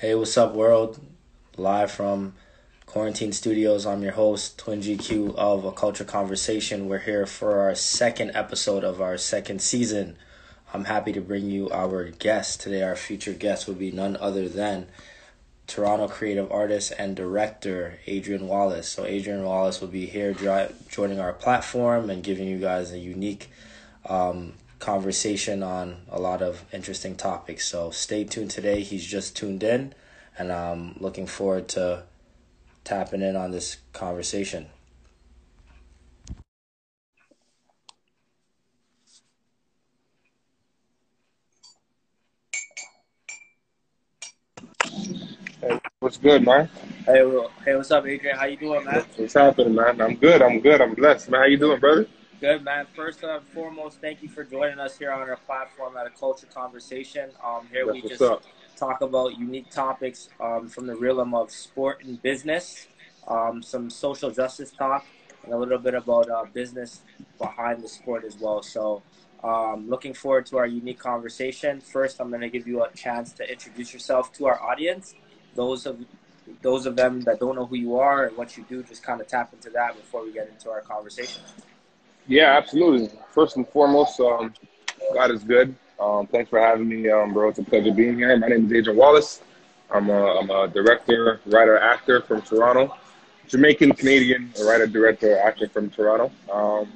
Hey, what's up, world? Live from Quarantine Studios. I'm your host, Twin GQ of A Culture Conversation. We're here for our second episode of our second season. I'm happy to bring you our guest. Today, our featured guest will be none other than Toronto creative artist and director Adrian Wallace. So, Adrian Wallace will be here joining our platform and giving you guys a unique um, conversation on a lot of interesting topics. So stay tuned today. He's just tuned in, and I'm looking forward to tapping in on this conversation. Hey, what's good, man? Hey, hey, what's up, Adrian? How you doing, man? What's happening, man? I'm good. I'm good. I'm blessed, man. How you doing, brother? Good, man. First and foremost, thank you for joining us here on our platform at a culture conversation. Um, here That's we just up. talk about unique topics um, from the realm of sport and business, um, some social justice talk, and a little bit about uh, business behind the sport as well. So, um, looking forward to our unique conversation. First, I'm going to give you a chance to introduce yourself to our audience. Those of those of them that don't know who you are and what you do, just kind of tap into that before we get into our conversation. Yeah, absolutely. First and foremost, um, God is good. Um, thanks for having me, um, bro. It's a pleasure being here. My name is Adrian Wallace. I'm a, I'm a director, writer, actor from Toronto. Jamaican Canadian, a writer, director, actor from Toronto. Um,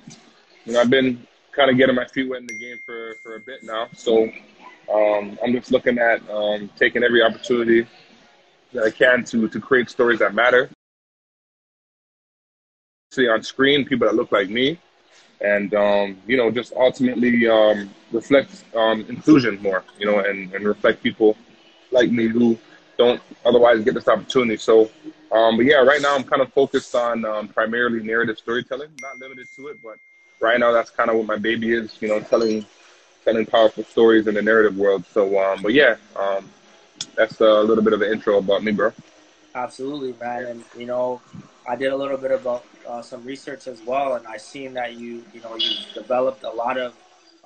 you know, I've been kind of getting my feet wet in the game for, for a bit now. So um, I'm just looking at um, taking every opportunity that I can to to create stories that matter. See on screen people that look like me, and um, you know just ultimately um, reflect um, inclusion more. You know, and and reflect people like me who don't otherwise get this opportunity. So, um, but yeah, right now I'm kind of focused on um, primarily narrative storytelling, not limited to it, but right now that's kind of what my baby is. You know, telling telling powerful stories in the narrative world. So, um, but yeah, that's a little bit of an intro about me, bro. Absolutely, man. And you know, I did a little bit about uh, some research as well, and I seen that you, you know, you've developed a lot of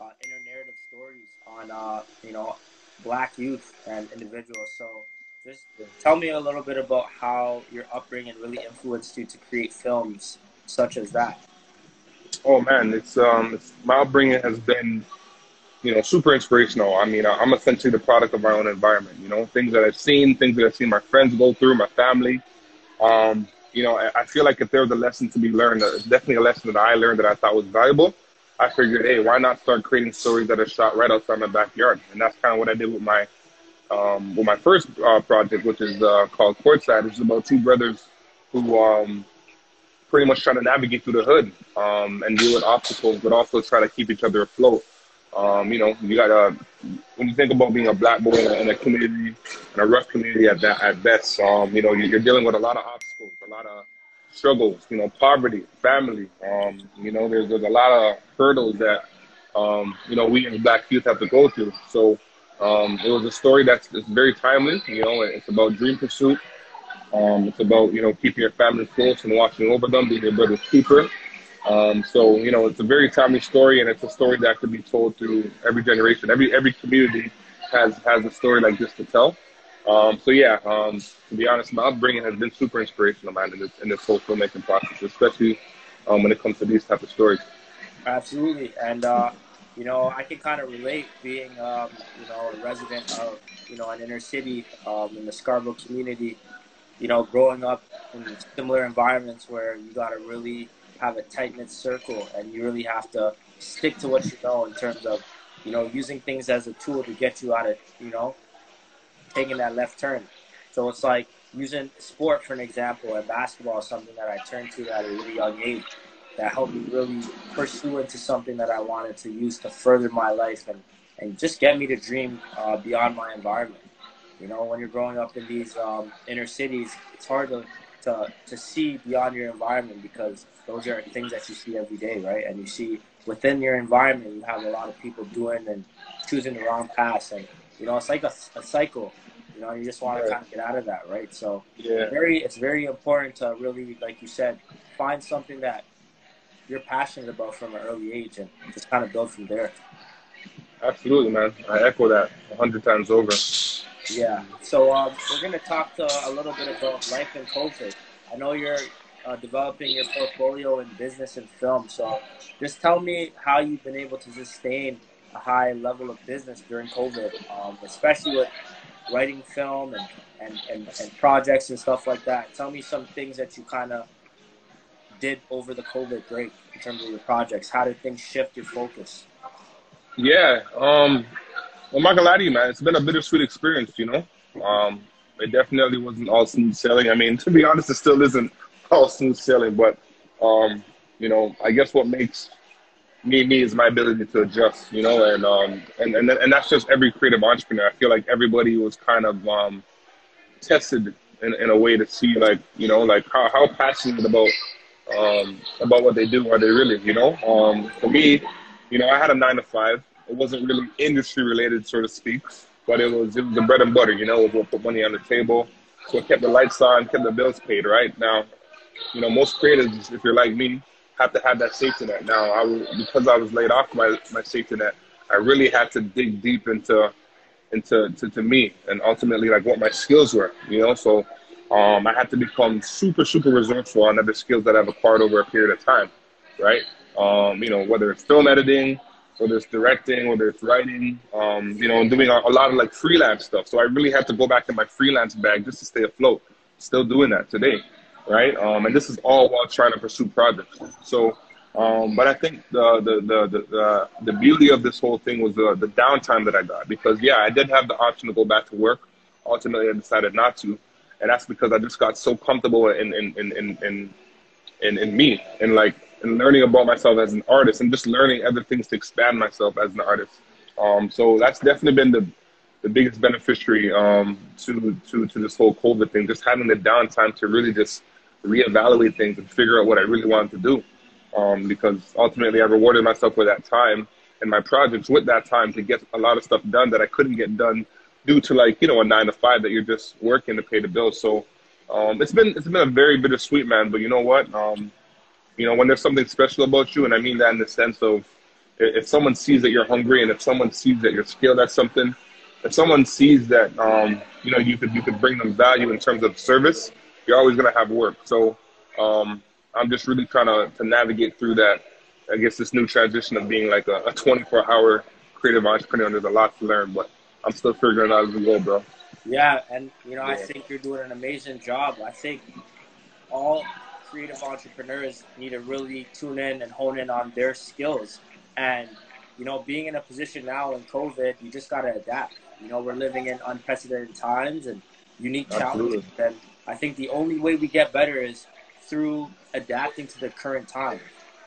uh, inner narrative stories on, uh, you know, black youth and individuals. So, just tell me a little bit about how your upbringing really influenced you to create films such as that. Oh man, it's um, it's, my upbringing has been, you know, super inspirational. I mean, I'm essentially the product of my own environment. You know, things that I've seen, things that I've seen my friends go through, my family. Um, you know, I, feel like if there was a lesson to be learned, it's definitely a lesson that I learned that I thought was valuable. I figured, hey, why not start creating stories that are shot right outside my backyard? And that's kind of what I did with my um, with my first uh, project, which is uh, called Courtside, which is about two brothers who um, pretty much try to navigate through the hood um, and deal with obstacles, but also try to keep each other afloat. Um, you know, you got to when you think about being a black boy in a, in a community, in a rough community at that at best, um, you know, you're dealing with a lot of obstacles, a lot of struggles. You know, poverty, family. Um, you know, there's there's a lot of hurdles that um, you know we as black youth have to go through. So um, it was a story that's, that's very timely. You know, it's about dream pursuit. Um, it's about you know keeping your family close and watching over them, being your brother's keeper. Um, so you know it's a very timely story, and it's a story that could be told through every generation. Every every community has has a story like this to tell. Um, so yeah, um, to be honest, my upbringing has been super inspirational, man, in this in this whole filmmaking process, especially um, when it comes to these type of stories. Absolutely, and uh, you know, I can kind of relate being, um, you know, a resident of, you know, an inner city um, in the Scarborough community. You know, growing up in similar environments where you got to really have a tight knit circle, and you really have to stick to what you know in terms of, you know, using things as a tool to get you out of, you know, taking that left turn. So it's like using sport for an example, and basketball is something that I turned to at a really young age that helped me really pursue into something that I wanted to use to further my life and, and just get me to dream uh, beyond my environment. You know, when you're growing up in these um, inner cities, it's hard to, to, to see beyond your environment because those are things that you see every day, right? And you see within your environment, you have a lot of people doing and choosing the wrong path, And, you know, it's like a, a cycle. You know, you just want to kind of get out of that, right? So, Yeah. very, it's very important to really, like you said, find something that you're passionate about from an early age and just kind of build from there. Absolutely, man. I echo that a hundred times over. Yeah. So um, we're going to talk to a little bit about life in COVID. I know you're uh, developing your portfolio in business and film. So just tell me how you've been able to sustain a high level of business during COVID, um, especially with writing film and, and, and, and projects and stuff like that. Tell me some things that you kind of did over the COVID break in terms of your projects. How did things shift your focus? Yeah, um, I'm not gonna lie to you, man. It's been a bittersweet experience, you know. Um, it definitely wasn't all smooth sailing. I mean, to be honest, it still isn't all smooth sailing. But um, you know, I guess what makes me me is my ability to adjust, you know, and um, and and and that's just every creative entrepreneur. I feel like everybody was kind of um, tested in, in a way to see, like, you know, like how how passionate about um, about what they do are they really, you know. Um, for me, you know, I had a nine to five. It wasn't really industry related, so to speak, but it was it was the bread and butter, you know. It was what put money on the table. So it kept the lights on, kept the bills paid, right? Now, you know, most creatives, if you're like me, have to have that safety net. Now, I because I was laid off my my safety net, I really had to dig deep into into to, to me and ultimately like what my skills were. You know, so um, I had to become super super resourceful on other skills that I've acquired over a period of time, right? Um, you know, whether it's film editing, whether it's directing, whether it's writing, um, you know, doing a, a lot of like freelance stuff. So I really had to go back in my freelance bag just to stay afloat. Still doing that today right? Um, and this is all while trying to pursue projects. So, um, but I think the, the the, the the beauty of this whole thing was the the downtime that I got because yeah, I did have the option to go back to work. Ultimately, I decided not to, and that's because I just got so comfortable in in in in in, in, in me and like and learning about myself as an artist and just learning other things to expand myself as an artist. Um, so that's definitely been the the biggest beneficiary um, to to to this whole COVID thing. Just having the downtime to really just reevaluate things and figure out what I really wanted to do. Um, because ultimately I rewarded myself with that time and my projects with that time to get a lot of stuff done that I couldn't get done due to like, you know, a nine to five that you're just working to pay the bills. So um, it's been it's been a very bittersweet man, but you know what? Um, you know, when there's something special about you, and I mean that in the sense of if someone sees that you're hungry and if someone sees that you're skilled at something, if someone sees that um, you know you could you could bring them value in terms of service, you're always going to have work. So um, I'm just really trying to, to navigate through that. I guess this new transition of being like a, a 24 hour creative entrepreneur. There's a lot to learn, but I'm still figuring it out as we go, bro. Yeah, and you know, yeah. I think you're doing an amazing job. I think all creative entrepreneurs need to really tune in and hone in on their skills. And you know, being in a position now in COVID, you just got to adapt. You know, we're living in unprecedented times and unique challenges. Absolutely. And I think the only way we get better is through adapting to the current time.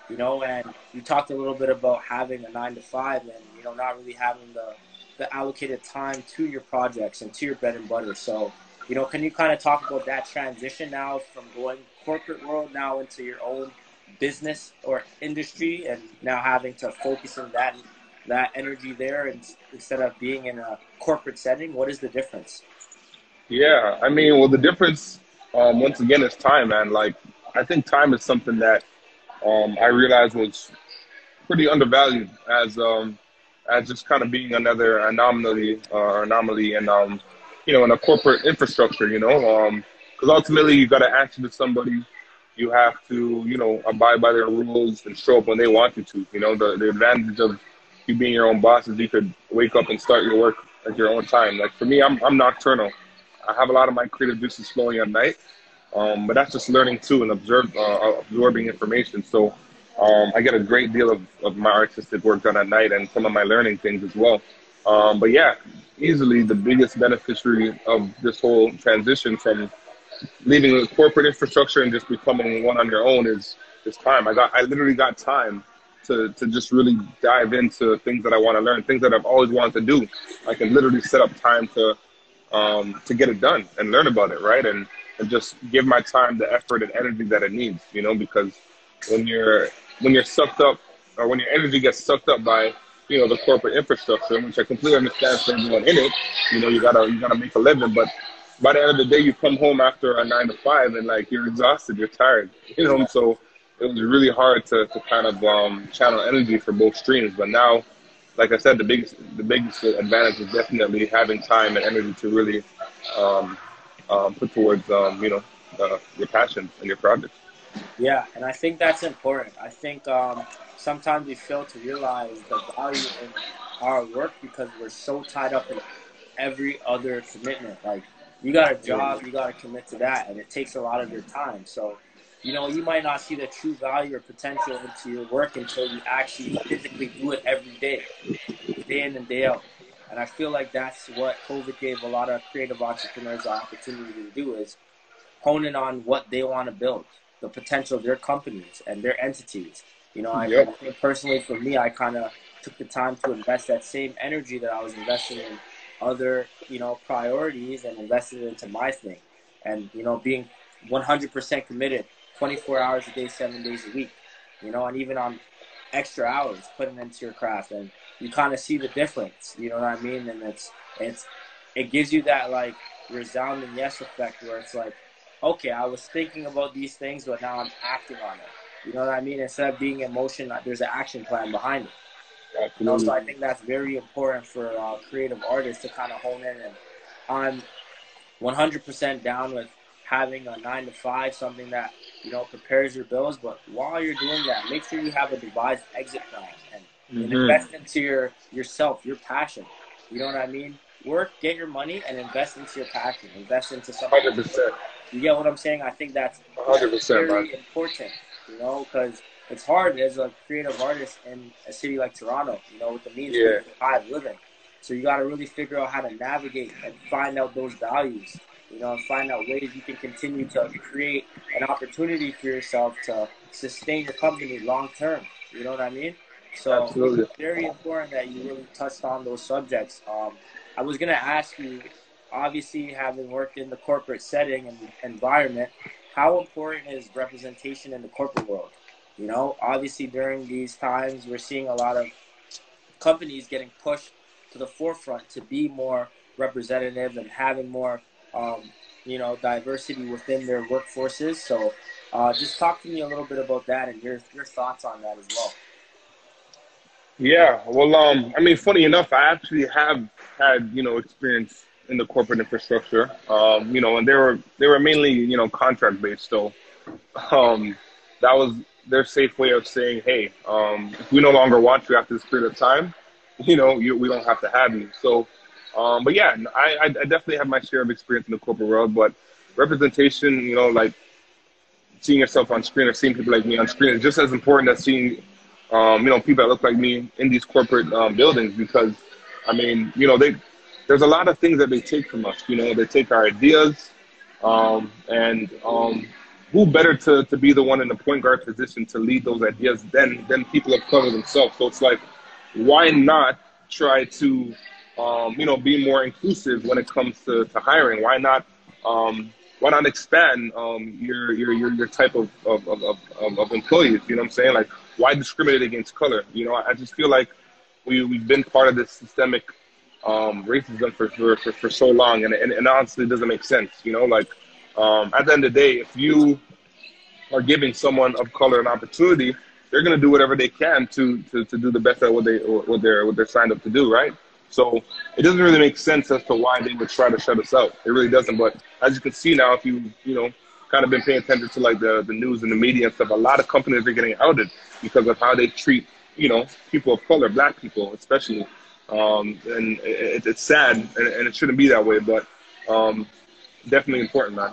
You know, and you talked a little bit about having a nine to five and, you know, not really having the, the allocated time to your projects and to your bread and butter. So, you know, can you kind of talk about that transition now from going corporate world now into your own business or industry and now having to focus on that that energy there and, instead of being in a corporate setting? What is the difference? Yeah, I mean, well, the difference um, once again is time, man. Like, I think time is something that um, I realized was pretty undervalued as um, as just kind of being another anomaly uh, anomaly and um, you know in a corporate infrastructure. You know, because um, ultimately you got to answer to somebody. You have to you know abide by their rules and show up when they want you to. You know, the the advantage of you being your own boss is you could wake up and start your work at your own time. Like for me, I'm I'm nocturnal. I have a lot of my creative juices flowing at night, um, but that's just learning too and observe, uh, absorbing information. So um, I get a great deal of, of my artistic work done at night and some of my learning things as well. Um, but yeah, easily the biggest beneficiary of this whole transition from leaving the corporate infrastructure and just becoming one on your own is is time. I got I literally got time to to just really dive into things that I want to learn, things that I've always wanted to do. I can literally set up time to um, to get it done and learn about it, right? And and just give my time the effort and energy that it needs, you know, because when you're when you're sucked up or when your energy gets sucked up by you know the corporate infrastructure, which I completely understand for everyone in it, you know, you gotta you gotta make a living, but by the end of the day, you come home after a nine to five and like you're exhausted, you're tired, you know. So it was really hard to, to kind of um, channel energy for both streams. But now, like I said, the biggest the biggest advantage is definitely having time and energy to really um, um, put towards um, you know uh, your passion and your projects. Yeah, and I think that's important. I think um, sometimes we fail to realize the value in our work because we're so tied up in every other commitment. Like you got a job, you got to commit to that, and it takes a lot of your time. So, you know, you might not see the true value or potential into your work until you actually physically do it every day, day in and day out. And I feel like that's what COVID gave a lot of creative entrepreneurs the opportunity to do is hone in on what they want to build, the potential of their companies and their entities. You know, I, yep. I personally for me, I kind of took the time to invest that same energy that I was investing in other, you know, priorities and invested it into my thing. And, you know, being 100% committed 24 hours a day, seven days a week, you know, and even on extra hours, putting into your craft. And you kind of see the difference, you know what I mean? And it's, it's, it gives you that like resounding yes effect where it's like, okay, I was thinking about these things, but now I'm acting on it. You know what I mean? Instead of being emotion, there's an action plan behind it. You know, so I think that's very important for uh, creative artists to kind of hone in. And I'm 100% down with having a nine to five, something that you know prepares your bills. But while you're doing that, make sure you have a devised exit plan and, mm-hmm. and invest into your yourself, your passion. You know what I mean? Work, get your money, and invest into your passion. Invest into something. Hundred percent. You get what I'm saying? I think that's hundred percent very important. You know, because it's hard as a creative artist in a city like Toronto, you know, with the means yeah. of high living. So you got to really figure out how to navigate and find out those values, you know, and find out ways you can continue to create an opportunity for yourself to sustain your company long term. You know what I mean? So Absolutely. it's very important that you really touched on those subjects. Um, I was going to ask you, obviously, having worked in the corporate setting and environment, how important is representation in the corporate world? You know, obviously during these times, we're seeing a lot of companies getting pushed to the forefront to be more representative and having more, um, you know, diversity within their workforces. So, uh, just talk to me a little bit about that and your your thoughts on that as well. Yeah, well, um, I mean, funny enough, I actually have had you know experience in the corporate infrastructure. Um, you know, and they were they were mainly you know contract based. So, um, that was their safe way of saying, hey, um, if we no longer want you after this period of time, you know, you, we don't have to have you. So, um, but yeah, I, I definitely have my share of experience in the corporate world, but representation, you know, like seeing yourself on screen or seeing people like me on screen is just as important as seeing, um, you know, people that look like me in these corporate um, buildings because, I mean, you know, they there's a lot of things that they take from us. You know, they take our ideas, um, and um, who better to, to be the one in the point guard position to lead those ideas than than people of color themselves? So it's like, why not try to, um, you know, be more inclusive when it comes to, to hiring? Why not, um, why not expand um, your, your your your type of of, of, of, of employees? You know what I'm saying? Like, why discriminate against color? You know, I just feel like we we've been part of this systemic um, racism for, for, for, for so long, and, and, and honestly, it doesn't make sense. You know, like um, at the end of the day, if you are giving someone of color an opportunity, they're going to do whatever they can to, to, to do the best at what they what they're what they're signed up to do, right? So it doesn't really make sense as to why they would try to shut us out. It really doesn't. But as you can see now, if you you know kind of been paying attention to like the the news and the media and stuff, a lot of companies are getting outed because of how they treat you know people of color, black people especially. Um, and it, it's sad, and, and, it shouldn't be that way, but um, definitely important, man.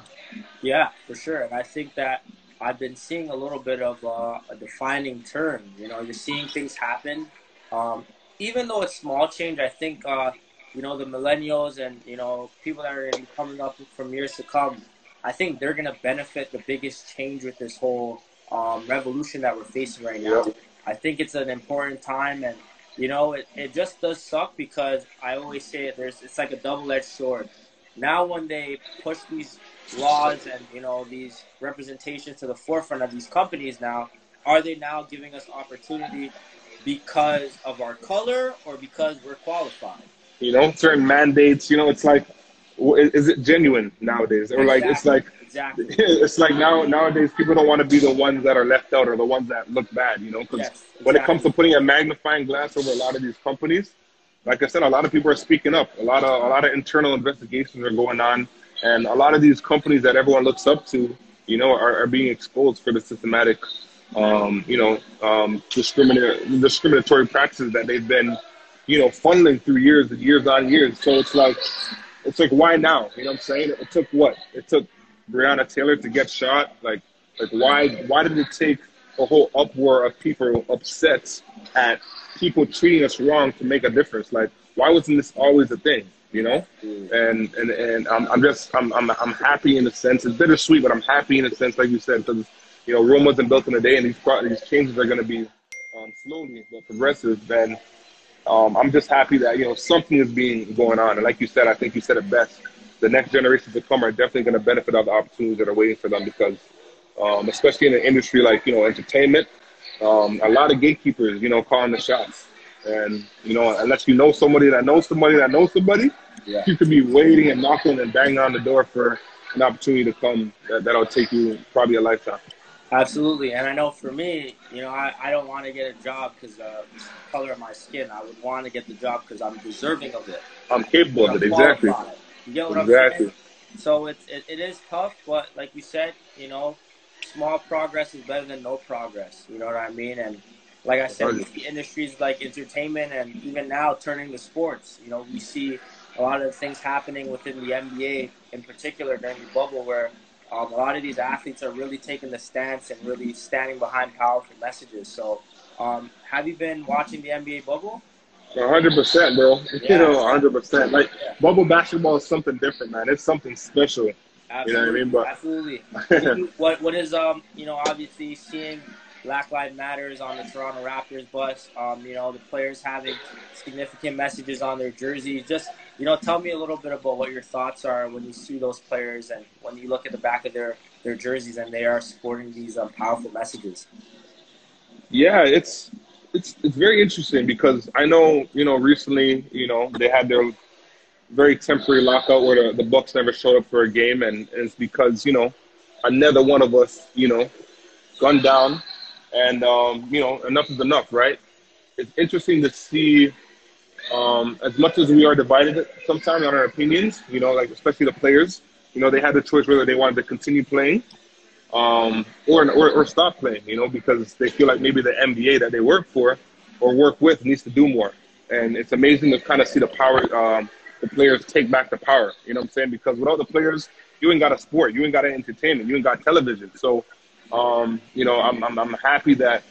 Yeah, for sure. And I think that I've been seeing a little bit of uh, a defining turn. You know, you're seeing things happen. Um, even though it's small change, I think, uh, you know, the millennials and, you know, people that are coming up from years to come, I think they're going to benefit the biggest change with this whole um, revolution that we're facing right now. Yep. I think it's an important time and you know, it, it just does suck because I always say it, there's it's like a double edged sword. Now when they push these laws and you know these representations to the forefront of these companies now, are they now giving us opportunity because of our color or because we're qualified? You know, certain mandates, you know, it's like is it genuine nowadays? Or like it's like exactly. it's like now nowadays people don't want to be the ones that are left out or the ones that look bad, you know? Because Yes, when it comes to putting a magnifying glass over a lot of these companies, like I said, a lot of people are speaking up. A lot of a lot of internal investigations are going on, and a lot of these companies that everyone looks up to, you know, are, are being exposed for the systematic, um, you know, um, discriminatory discriminatory practices that they've been, you know, funneling through years and years on years. So it's like, it's like, why now? You know what I'm saying? It took what? It took Breonna Taylor to get shot. Like, like why? Why did it take a whole uproar of people upset at people treating us wrong to make a difference? Like, why wasn't this always a thing? You know? And and and I'm, I'm just I'm, I'm I'm happy in a sense. It's bittersweet, but I'm happy in a sense, like you said, because you know Rome wasn't built in a day, and these pro- these changes are going to be um, slowly but progressive. And um, I'm just happy that you know something is being going on. And like you said, I think you said it best. The next generations to come are definitely going to benefit of the opportunities that are waiting for them because, um, especially in an industry like you know entertainment, um, a lot of gatekeepers, you know, calling the shots. And you know, unless you know somebody that knows somebody that knows somebody, Yeah. you could be waiting and knocking and banging on the door for an opportunity to come that, that'll take you probably a lifetime. Absolutely, and I know for me, you know, I, I don't want to get a job because uh, the color of my skin. I would want to get the job because I'm deserving of it. I'm capable of it, exactly. You get what Exactly. I'm saying? So it's it, it is tough, but like you said, you know, small progress is better than no progress. You know what I mean? And like I said, we industries like entertainment and even now turning to sports. You know, we see a lot of things happening within the NBA in particular during the bubble where um, a lot of these athletes are really taking the stance and really standing behind powerful messages. So, um, have you been watching the NBA bubble? hundred percent, bro. You Yeah. know, hundred percent. Like Yeah. bubble basketball is something different, man. It's something special. Absolutely. You know what I mean? But- Absolutely. What what is um you know obviously seeing Black Lives Matters on the Toronto Raptors bus, um you know the players having significant messages on their jerseys. Just you know tell me a little bit about what your thoughts are when you see those players and when you look at the back of their their jerseys and they are supporting these um, powerful messages. Yeah, it's it's it's very interesting because I know you know recently you know they had their very temporary lockout where the, the Bucks never showed up for a game, and it's because you know another one of us you know gunned down, and um, you know enough is enough, right? It's interesting to see um, as much as we are divided sometimes on our opinions, you know, like especially the players, you know, they had the choice whether they wanted to continue playing um, or, or or stop playing, you know, because they feel like maybe the NBA that they work for or work with needs to do more. And it's amazing to kind of see the power, um, the players take back the power. You know what I'm saying? Because without the players, you ain't got a sport, you ain't got an entertainment, you ain't got television. So, um, you know, I'm, I'm I'm happy that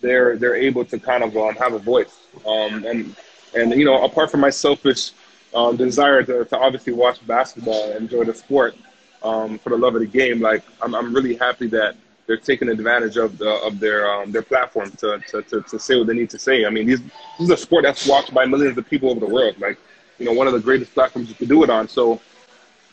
they're they're able to kind of um, have a voice. Um, and and you know, apart from my selfish um, desire to, to obviously watch basketball and enjoy the sport um, for the love of the game, like I'm I'm really happy that they're taking advantage of the of their um, their platform to, to, to, to say what they need to say. I mean, these this is a sport that's watched by millions of people over the world. Like, you know, one of the greatest platforms you could do it on. So,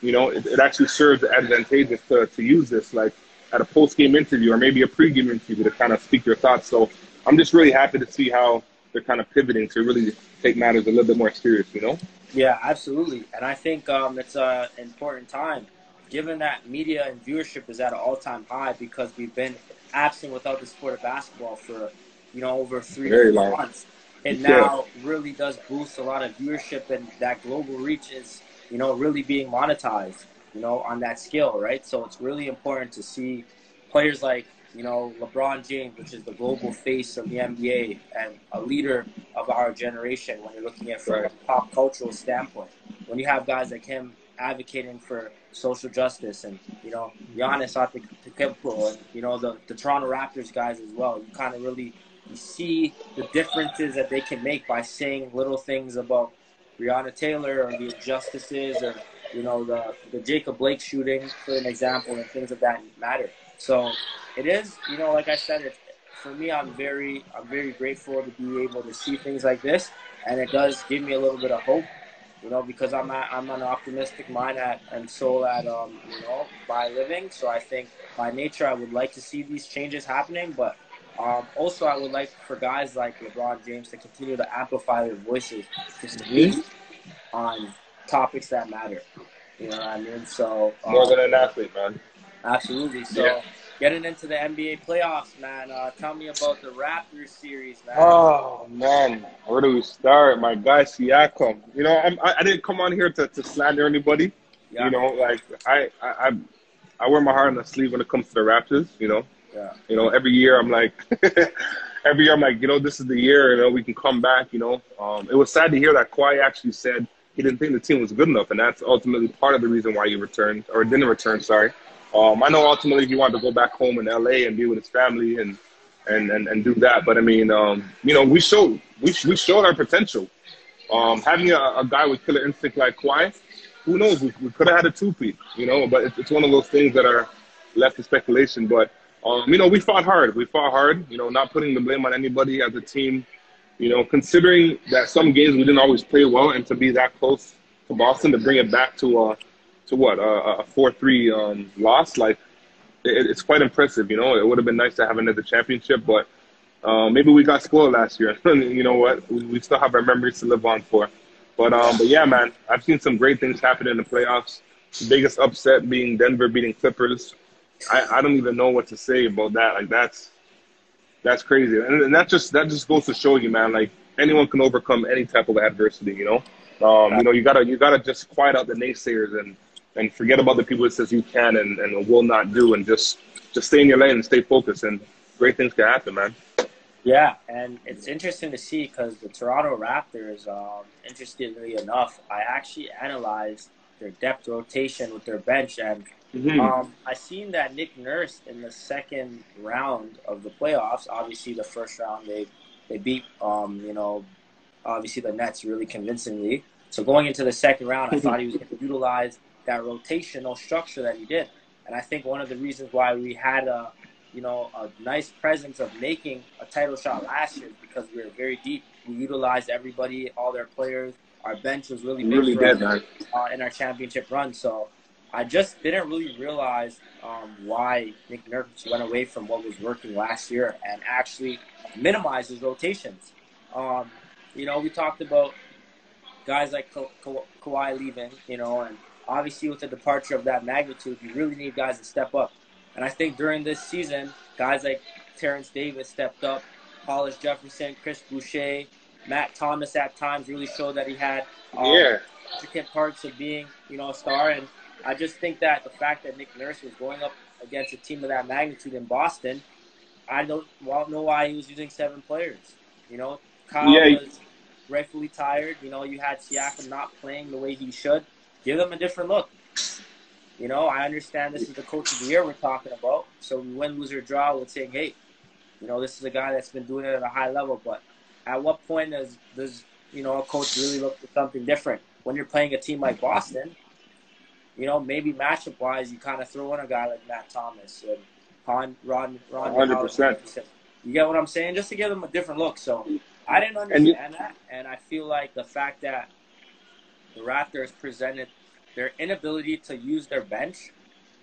you know, it, it actually serves advantageous to, to use this like at a post game interview or maybe a pre game interview to kind of speak your thoughts. So I'm just really happy to see how they're kind of pivoting to really take matters a little bit more serious, you know? Yeah, absolutely. And I think um, it's an important time, given that media and viewership is at an all-time high because we've been absent without the sport of basketball for, you know, over three Very long. months. It Yeah. now really does boost a lot of viewership, and that global reach is, you know, really being monetized, you know, on that scale, right? So it's really important to see players like, you know, LeBron James, which is the global face of the NBA and a leader of our generation when you're looking at from a pop cultural standpoint. When you have guys like him advocating for social justice and, you know, Giannis Antetokounmpo and, you know, the, the Toronto Raptors guys as well, you kind of really you see the differences that they can make by saying little things about Breonna Taylor or the injustices or, you know, the, the Jacob Blake shooting, for an example, and things of that matter. So it is, you know, like I said, it's, for me, I'm very, I'm very grateful to be able to see things like this, and it does give me a little bit of hope, you know, because I'm at, I'm an optimistic mind at and soul at, um, you know, by living. So I think by nature, I would like to see these changes happening, but um, also I would like for guys like LeBron James to continue to amplify their voices to speak on topics that matter. You know what I mean? So um, more than an athlete, man. Absolutely. So yeah. getting into the NBA playoffs, man. Uh, tell me about the Raptors series, man. Oh man, where do we start? My guy Siakam. You know, I'm, I, I didn't come on here to, to slander anybody. Yeah. You know, like I, I I I wear my heart on the sleeve when it comes to the Raptors. You know. Yeah. You know, every year I'm like. every year I'm like, you know, this is the year, you know, we can come back, you know. Um, it was sad to hear that Kawhi actually said he didn't think the team was good enough, and that's ultimately part of the reason why he returned or didn't return. Sorry. Um, I know ultimately he wanted to go back home in LA and be with his family and and and, and do that. But I mean, um, you know, we showed we we showed our potential. Um, having a, a, guy with killer instinct like Kawhi, who knows? We, we could have had a two-peat, you know. But it's, it's one of those things that are left to speculation. But um, you know, we fought hard. We fought hard. You know, not putting the blame on anybody as a team. You know, considering that some games we didn't always play well, and to be that close to Boston to bring it back to a to what a four three um, loss, like it, it's quite impressive. You know, it would have been nice to have another championship, but uh, maybe we got spoiled last year. you know what? We, we, still have our memories to live on for. But um, but yeah, man, I've seen some great things happen in the playoffs. The biggest upset being Denver beating Clippers. I, I don't even know what to say about that. Like that's that's crazy, and, and that just that just goes to show you, man. Like anyone can overcome any type of adversity. You know, um, you know, you gotta you gotta just quiet out the naysayers and and forget about the people that says you can and, and will not do, and just just stay in your lane and stay focused, and great things can happen, man. Yeah, and it's interesting to see because the Toronto Raptors, um, interestingly enough, I actually analyzed their depth rotation with their bench, and Mm-hmm. Um, I seen that Nick Nurse in the second round of the playoffs. Obviously, the first round they they beat um, you know obviously the Nets really convincingly. So going into the second round, I thought he was going to utilize that rotational structure that he did, and I think one of the reasons why we had a you know a nice presence of making a title shot last year is because we were very deep. We utilized everybody, all their players. Our bench was really big really did, uh, in our championship run. So I just didn't really realize um, why Nick Nurse went away from what was working last year and actually minimized his rotations. Um, you know, we talked about guys like Ka- Ka- Kawhi leaving, you know, and obviously with the departure of that magnitude, you really need guys to step up. And I think during this season, guys like Terence Davis stepped up, Hollis Jefferson, Chris Boucher, Matt Thomas at times really showed that he had um, yeah. intricate parts of being, you know, a star. And I just think that the fact that Nick Nurse was going up against a team of that magnitude in Boston, I don't know why he was using seven players. You know, Kyle yeah. was rightfully tired. You know, you had Siakam not playing the way he should. Give them a different look. You know, I understand this is the coach of the year we're talking about. So we win, lose, or draw with saying, hey, you know, this is a guy that's been doing it at a high level. But at what point does does you know a coach really look for something different when you're playing a team like Boston? You know, maybe matchup wise, you kind of throw in a guy like Matt Thomas and Ron, Ron, Ron. 100%. You get what I'm saying? Just to give them a different look. So I didn't understand and you, that. And I feel like the fact that the Raptors presented their inability to use their bench,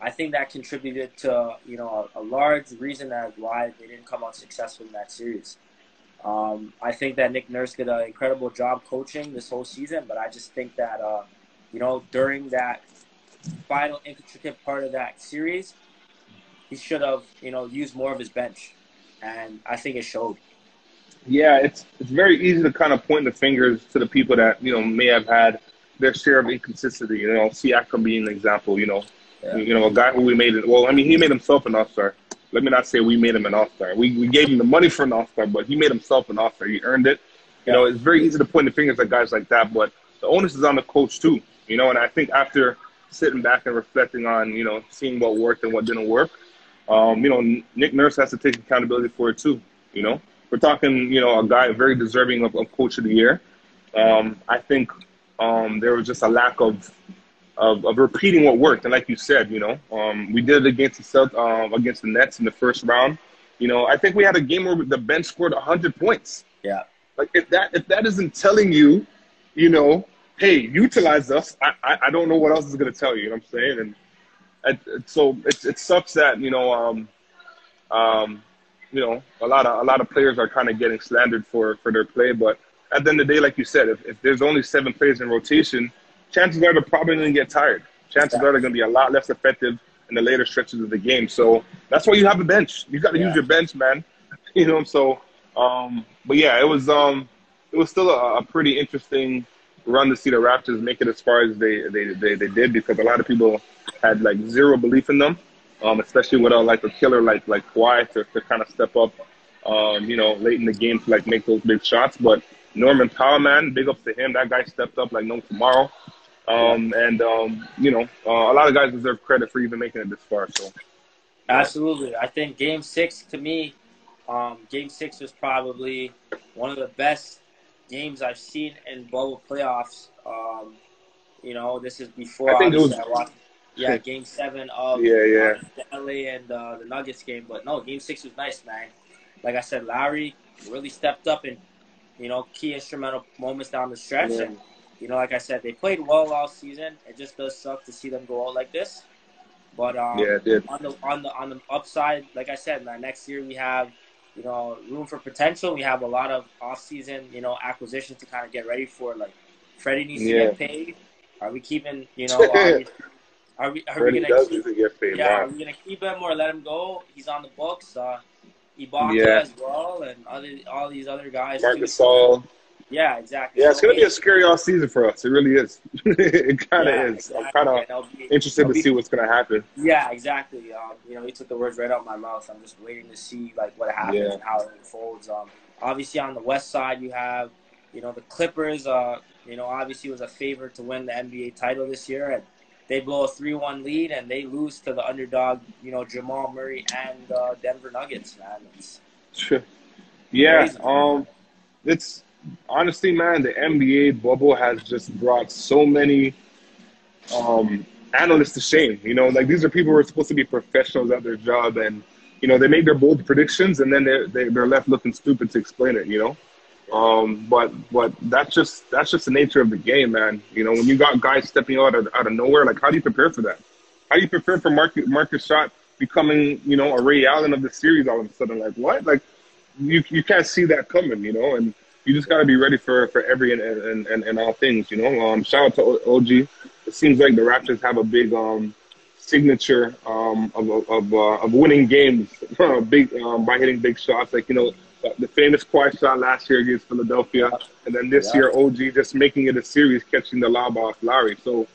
I think that contributed to, you know, a, a large reason as why they didn't come out successful in that series. Um, I think that Nick Nurse did an incredible job coaching this whole season, but I just think that, uh, you know, during that final intricate part of that series, he should have, you know, used more of his bench. And I think it showed. Yeah, it's it's very easy to kind of point the fingers to the people that, you know, may have had their share of inconsistency. You know, Siakam being an example, you know. Yeah. You know, a guy who we made it well, I mean he made himself an all star. Let me not say we made him an all star. We we gave him the money for an all star, but he made himself an all star. He earned it. You yeah. know, it's very easy to point the fingers at guys like that, but the onus is on the coach too. You know, and I think after sitting back and reflecting on, you know, seeing what worked and what didn't work. Um, you know, Nick Nurse has to take accountability for it too. You know, we're talking, you know, a guy very deserving of, of Coach of the Year. Um, I think um, there was just a lack of, of, of repeating what worked. And like you said, you know, um, we did it against the South, um, against the Nets in the first round. You know, I think we had a game where the bench scored 100 points. Yeah. Like if that if that isn't telling you, you know, hey, utilize us. I, I, I don't know what else is going to tell you. You know what I'm saying? And, so it, it sucks that you know, um, um, you know, a lot of a lot of players are kind of getting slandered for for their play. But at the end of the day, like you said, if, if there's only seven players in rotation, chances are they're probably going to get tired. chances are they're going to be a lot less effective in the later stretches of the game. So that's why you have a bench. You got to yeah. use your bench, man. You know, so um, but yeah, it was um, it was still a, a, pretty interesting run the Raptors make it as far as they, they, they, they did because a lot of people had like zero belief in them, um, especially without like a killer like like Kawhi to, to kind of step up, um, you know, late in the game to like make those big shots. But Norman Powell, man, big ups to him. That guy stepped up like no tomorrow. Um, and, um, you know, uh, a lot of guys deserve credit for even making it this far. So, absolutely. I think game six, to me, um, game six was probably one of the best games I've seen in bubble playoffs. Um, you know, this is before I think it was, I watched, yeah, game seven of yeah, yeah. Uh, the LA and uh, the Nuggets game. But no, game six was nice, man. Like I said, Lowry really stepped up in, you know, key instrumental moments down the stretch. Yeah. And you know, like I said, they played well all season. It just does suck to see them go out like this. But um, yeah, on the on the on the upside, like I said, man, next year we have you know room for potential. We have a lot of off season, you know, acquisitions to kind of get ready for. Like Freddie needs yeah. to get paid. Are we keeping? You know, are we are we, gonna keep, get paid? Yeah, are we gonna keep him or let him go? He's on the books. Uh, Ibaka yeah. as well, and other all these other guys. Marc Gasol. Yeah, exactly. Yeah, it's going to be a scary off season for us. It really is. it kind of yeah, is. Exactly. I'm kind of interested to be, see what's going to happen. Yeah, exactly. Um, you know, you took the words right out of my mouth. I'm just waiting to see like what happens yeah. and how it unfolds. Um, obviously on the west side, you have you know the Clippers. Uh, you know, obviously was a favorite to win the NBA title this year, and they blow a three-one lead and they lose to the underdog. You know, Jamal Murray and uh, Denver Nuggets. Man, it's yeah. Crazy. Um, it's honestly, man, the NBA bubble has just brought so many um, analysts to shame. You know, like these are people who are supposed to be professionals at their job, and you know they make their bold predictions, and then they're they're left looking stupid to explain it. You know. Um, but but that's just that's just the nature of the game, man. You know, when you got guys stepping out of, out of nowhere, like how do you prepare for that? How do you prepare for Marcus Marcus Smart becoming, you know, a Ray Allen of the series all of a sudden? Like what? Like you you can't see that coming, you know, and you just got to be ready for for every and, and, and, and, all things. You know, um, shout out to OG. It seems like the Raptors have a big um, signature um, of of, uh, of winning games, big um, by hitting big shots. Like you know, the famous Kawhi shot last year against Philadelphia, and then this yeah. year OG just making it a series, catching the lob off Lowry. So,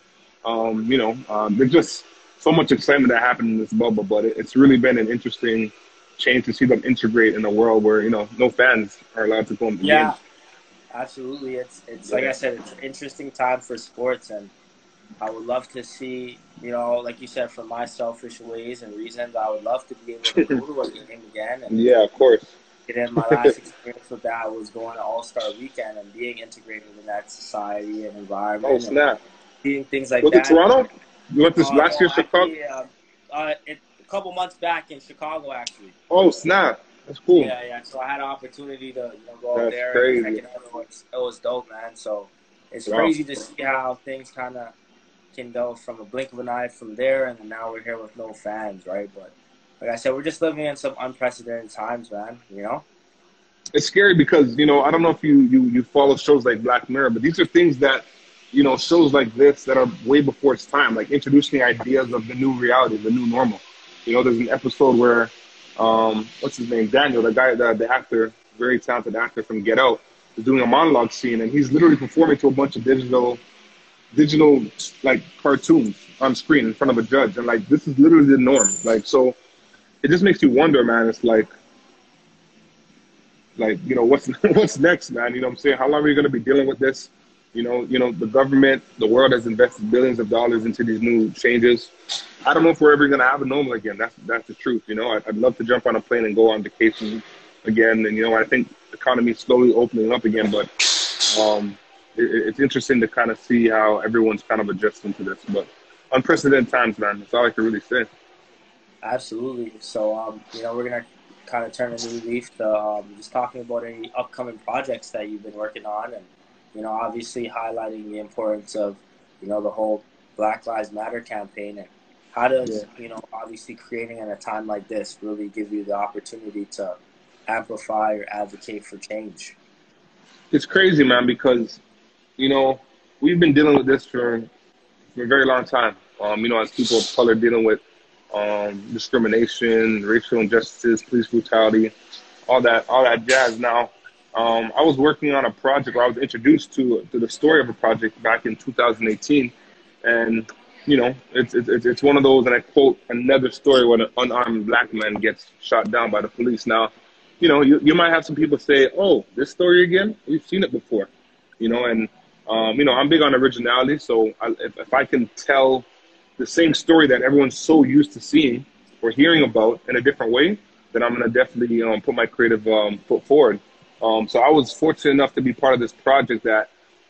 um, you know, um, there's just so much excitement that happened in this bubble, but it, it's really been an interesting change to see them integrate in a world where you know no fans are allowed to the yeah, games. absolutely. It's it's yeah. like I said, it's an interesting time for sports, and I would love to see you know, like you said, for my selfish ways and reasons, I would love to be able to go to a game again. And yeah, of course. Get in my last experience with that was going to All Star Weekend and being integrated in that society and environment. Oh snap! Seeing things like was that. Was it Toronto? You went this uh, last year, Chicago. Uh, uh, it, couple months back in Chicago, actually. Oh snap! That's cool. Yeah, yeah. So I had an opportunity to you know, go That's there crazy. and check it out. It was, it was dope, man. So it's wow. crazy to see how things kind of can go from a blink of an eye from there, and now we're here with no fans, right? But like I said, we're just living in some unprecedented times, man. You know. It's scary because you know I don't know if you you you follow shows like Black Mirror, but these are things that you know shows like this that are way before its time, like introducing ideas of the new reality, the new normal. You know, there's an episode where, um, what's his name, Daniel, the guy, the, the actor, very talented actor from Get Out, is doing a monologue scene, and he's literally performing to a bunch of digital, digital like cartoons on screen in front of a judge, and like this is literally the norm. Like so, it just makes you wonder, man. It's like, like you know, what's what's next, man? You know, what I'm saying, how long are you to be dealing with this? You know, you know, the government, the world has invested billions of dollars into these new changes. I don't know if we're ever going to have a normal again. That's that's the truth. You know, I'd, I'd love to jump on a plane and go on vacation again. And you know, I think the economy is slowly opening up again. But um, it, it's interesting to kind of see how everyone's kind of adjusting to this. But unprecedented times, man. That's all I can really say. Absolutely. So, um, you know, we're gonna kind of turn a new leaf to um, just talking about any upcoming projects that you've been working on and you know, obviously highlighting the importance of, you know, the whole Black Lives Matter campaign and how does, yeah. you know, obviously creating at a time like this really give you the opportunity to amplify or advocate for change? It's crazy, man, because, you know, we've been dealing with this for, for a very long time. Um, you know, as people of color dealing with um, discrimination, racial injustices, police brutality, all that, all that jazz. Now, um, I was working on a project where I was introduced to to the story of a project back in 2018, and you know, it's it's it's one of those, and I quote another story when an unarmed black man gets shot down by the police. Now, you know, you you might have some people say, "Oh, this story again? We've seen it before," you know, and um, you know, I'm big on originality, so I, if, if I can tell the same story that everyone's so used to seeing or hearing about in a different way, then I'm gonna definitely um, put my creative um, foot forward. Um, so I was fortunate enough to be part of this project that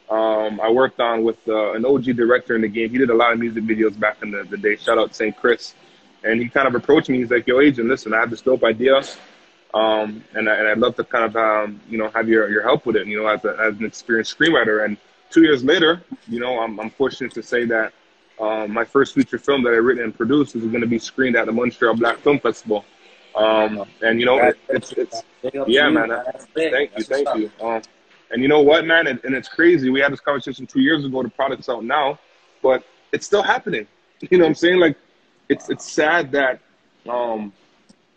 um, I worked on with uh, an OG director in the game. He did a lot of music videos back in the, the day. Shout out St. Chris. And he kind of approached me. He's like, "Yo, agent, listen, I have this dope idea, um, and I, I'd love to kind of um, you know have your your help with it. You know, as, a, as an experienced screenwriter. And two years later, you know, I'm, I'm fortunate to say that um, my first feature film that I written and produced is going to be screened at the Montreal Black Film Festival. Um, and you know, it, it's it's yeah, man. Thank you, thank you. Um, and you know what, man? And, and, it's crazy. We had this conversation two years ago. The product's out now, but it's still happening. You know what I'm saying? Like, it's it's sad that, um,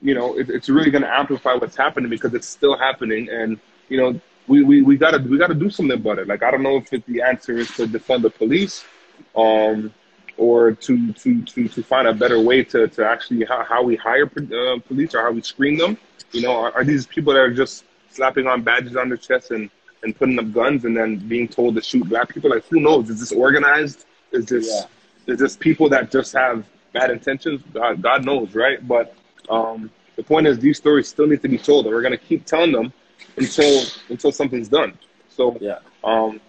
you know, it, it's really going to amplify what's happening because it's still happening. And you know, we, we, we gotta we gotta do something about it. Like, I don't know if it, the answer is to defund the police, um, or to to to to find a better way to to actually how, how we hire uh, police or how we screen them. You know, are, are these people that are just slapping on badges on their chest and and putting up guns and then being told to shoot black people. Like, who knows? Is this organized? Is this yeah. is this people that just have bad intentions? God, God knows, right? But um, the point is, these stories still need to be told, and we're gonna keep telling them until until something's done. So yeah, um,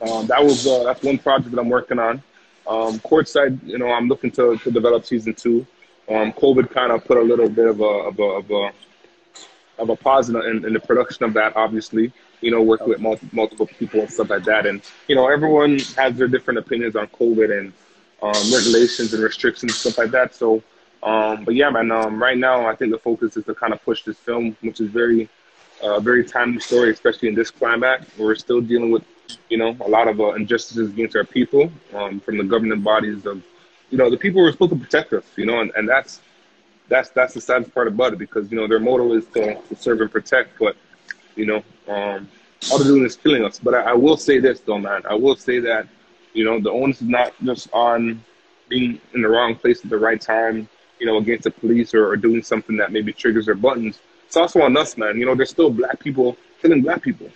um, that was uh, that's one project that I'm working on. Um, courtside, you know, I'm looking to, to develop season two. Um, COVID kind of put a little bit of a of a of a, of a pause in, in, in the production of that, obviously you know, working with multiple, multiple people and stuff like that. And, you know, everyone has their different opinions on COVID and um, regulations and restrictions, and stuff like that. So, um, but yeah, man, um, right now, I think the focus is to kind of push this film, which is very, uh, very timely story, especially in this climate. We're still dealing with, you know, a lot of uh, injustices against our people um, from the governing bodies of, you know, the people who are supposed to protect us, you know, and, and that's, that's, that's the saddest part about it because, you know, their motto is to, to serve and protect, but you know, um, all they're doing is killing us. But I, I, will say this though, man. I will say that, you know, the onus is not just on being in the wrong place at the right time, you know, against the police or, or doing something that maybe triggers their buttons. It's also on us, man. You know, there's still black people killing black people.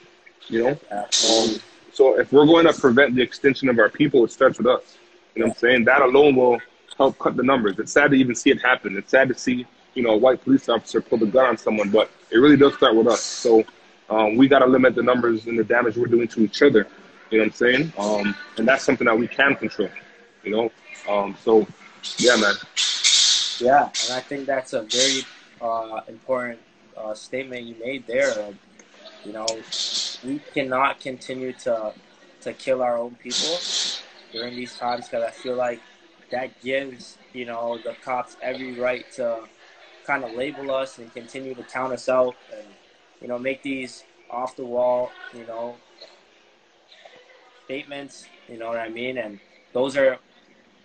You know, um, so if we're going to prevent the extinction of our people, it starts with us. You know what I'm saying? That alone will help cut the numbers. It's sad to even see it happen. It's sad to see, you know, a white police officer pull the gun on someone, but it really does start with us. So um, we got to limit the numbers and the damage we're doing to each other. You know what I'm saying? Um, and that's something that we can control. You know, um, so yeah, man. Yeah, and I think that's a very uh, important uh, statement you made there. you know, we cannot continue to to kill our own people during these times because I feel like that gives you know the cops every right to kind of label us and continue to count us out and you know, make these off the wall, you know, statements, you know what I mean? And those are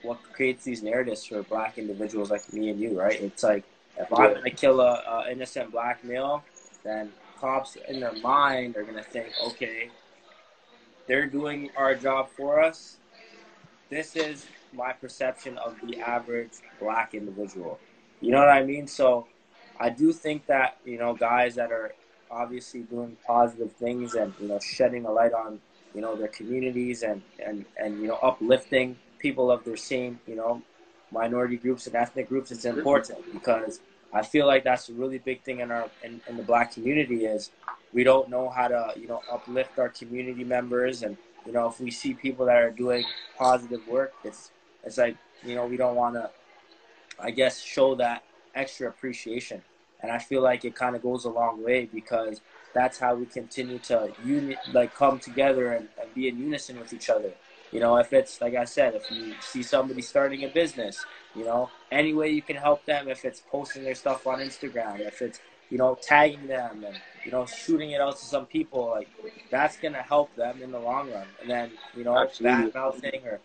what creates these narratives for black individuals like me and you, right? It's like if I'm gonna kill a, a innocent black male, then cops in their mind are gonna think, okay, they're doing our job for us. This is my perception of the average black individual. You know what I mean? So I do think that, you know, guys that are obviously doing positive things and you know shedding a light on you know their communities and and and you know uplifting people of their same you know minority groups and ethnic groups it's important because I feel like that's a really big thing in our in, in the black community is we don't know how to you know uplift our community members and you know if we see people that are doing positive work it's it's like you know we don't want to I guess show that extra appreciation and I feel like it kind of goes a long way because that's how we continue to uni- like come together and, and be in unison with each other. You know, if it's like I said, if you see somebody starting a business, you know, any way you can help them, if it's posting their stuff on Instagram, if it's you know tagging them and you know shooting it out to some people, like that's gonna help them in the long run. And then you know bad mouthing or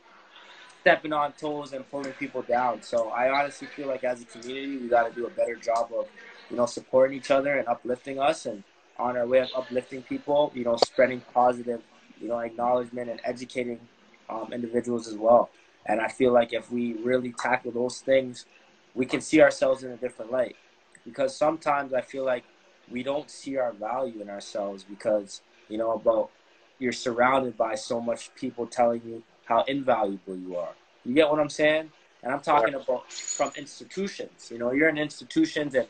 stepping on toes and pulling people down. So I honestly feel like as a community, we got to do a better job of, you know, supporting each other and uplifting us and on our way of uplifting people, you know, spreading positive, you know, acknowledgement and educating um, individuals as well. And I feel like if we really tackle those things, we can see ourselves in a different light. Because sometimes I feel like we don't see our value in ourselves because, you know, about you're surrounded by so much people telling you how invaluable you are. You get what I'm saying? And I'm talking about from institutions. You know, you're in institutions and